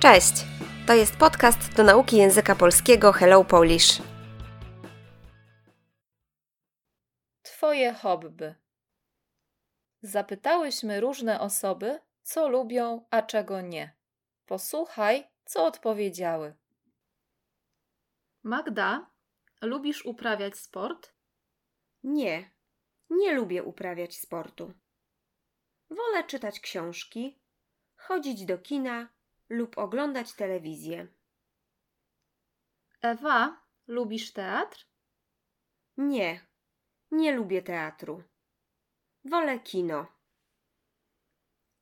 Cześć! To jest podcast do nauki języka polskiego Hello Polish. Twoje hobby. Zapytałyśmy różne osoby, co lubią, a czego nie. Posłuchaj, co odpowiedziały. Magda, lubisz uprawiać sport? Nie, nie lubię uprawiać sportu. Wolę czytać książki, chodzić do kina lub oglądać telewizję. Ewa, lubisz teatr? Nie, nie lubię teatru. Wolę kino.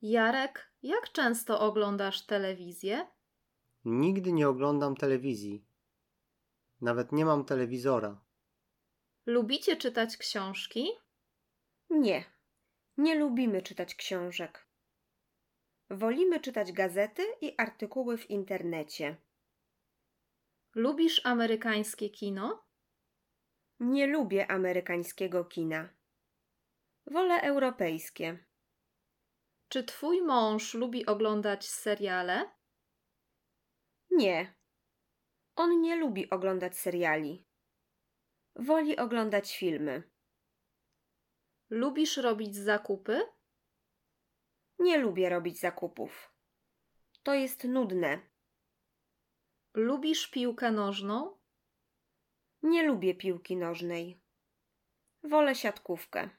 Jarek, jak często oglądasz telewizję? Nigdy nie oglądam telewizji. Nawet nie mam telewizora. Lubicie czytać książki? Nie, nie lubimy czytać książek. Wolimy czytać gazety i artykuły w internecie. Lubisz amerykańskie kino? Nie lubię amerykańskiego kina. Wolę europejskie. Czy twój mąż lubi oglądać seriale? Nie. On nie lubi oglądać seriali. Woli oglądać filmy. Lubisz robić zakupy? Nie lubię robić zakupów. To jest nudne. Lubisz piłkę nożną? Nie lubię piłki nożnej. Wolę siatkówkę.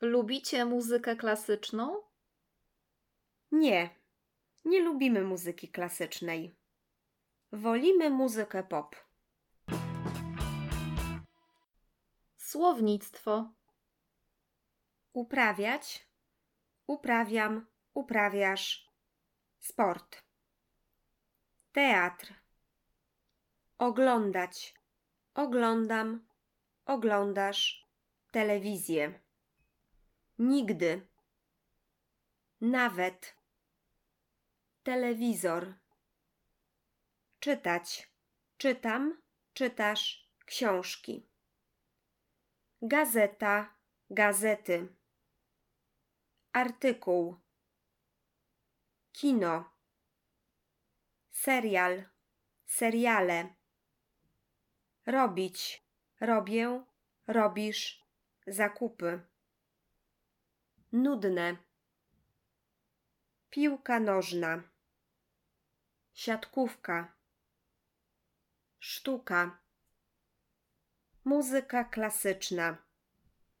Lubicie muzykę klasyczną? Nie. Nie lubimy muzyki klasycznej. Wolimy muzykę pop. Słownictwo. Uprawiać. Uprawiam. Uprawiasz. Sport. Teatr. Oglądać. Oglądam. Oglądasz. Telewizję. Nigdy. Nawet. Telewizor. Czytać. Czytam. Czytasz. Książki. Gazeta. Gazety. Artykuł. Kino. Serial. Seriale. Robić. Robię. Robisz. Zakupy. Nudne. Piłka nożna. Siatkówka. Sztuka. Muzyka klasyczna.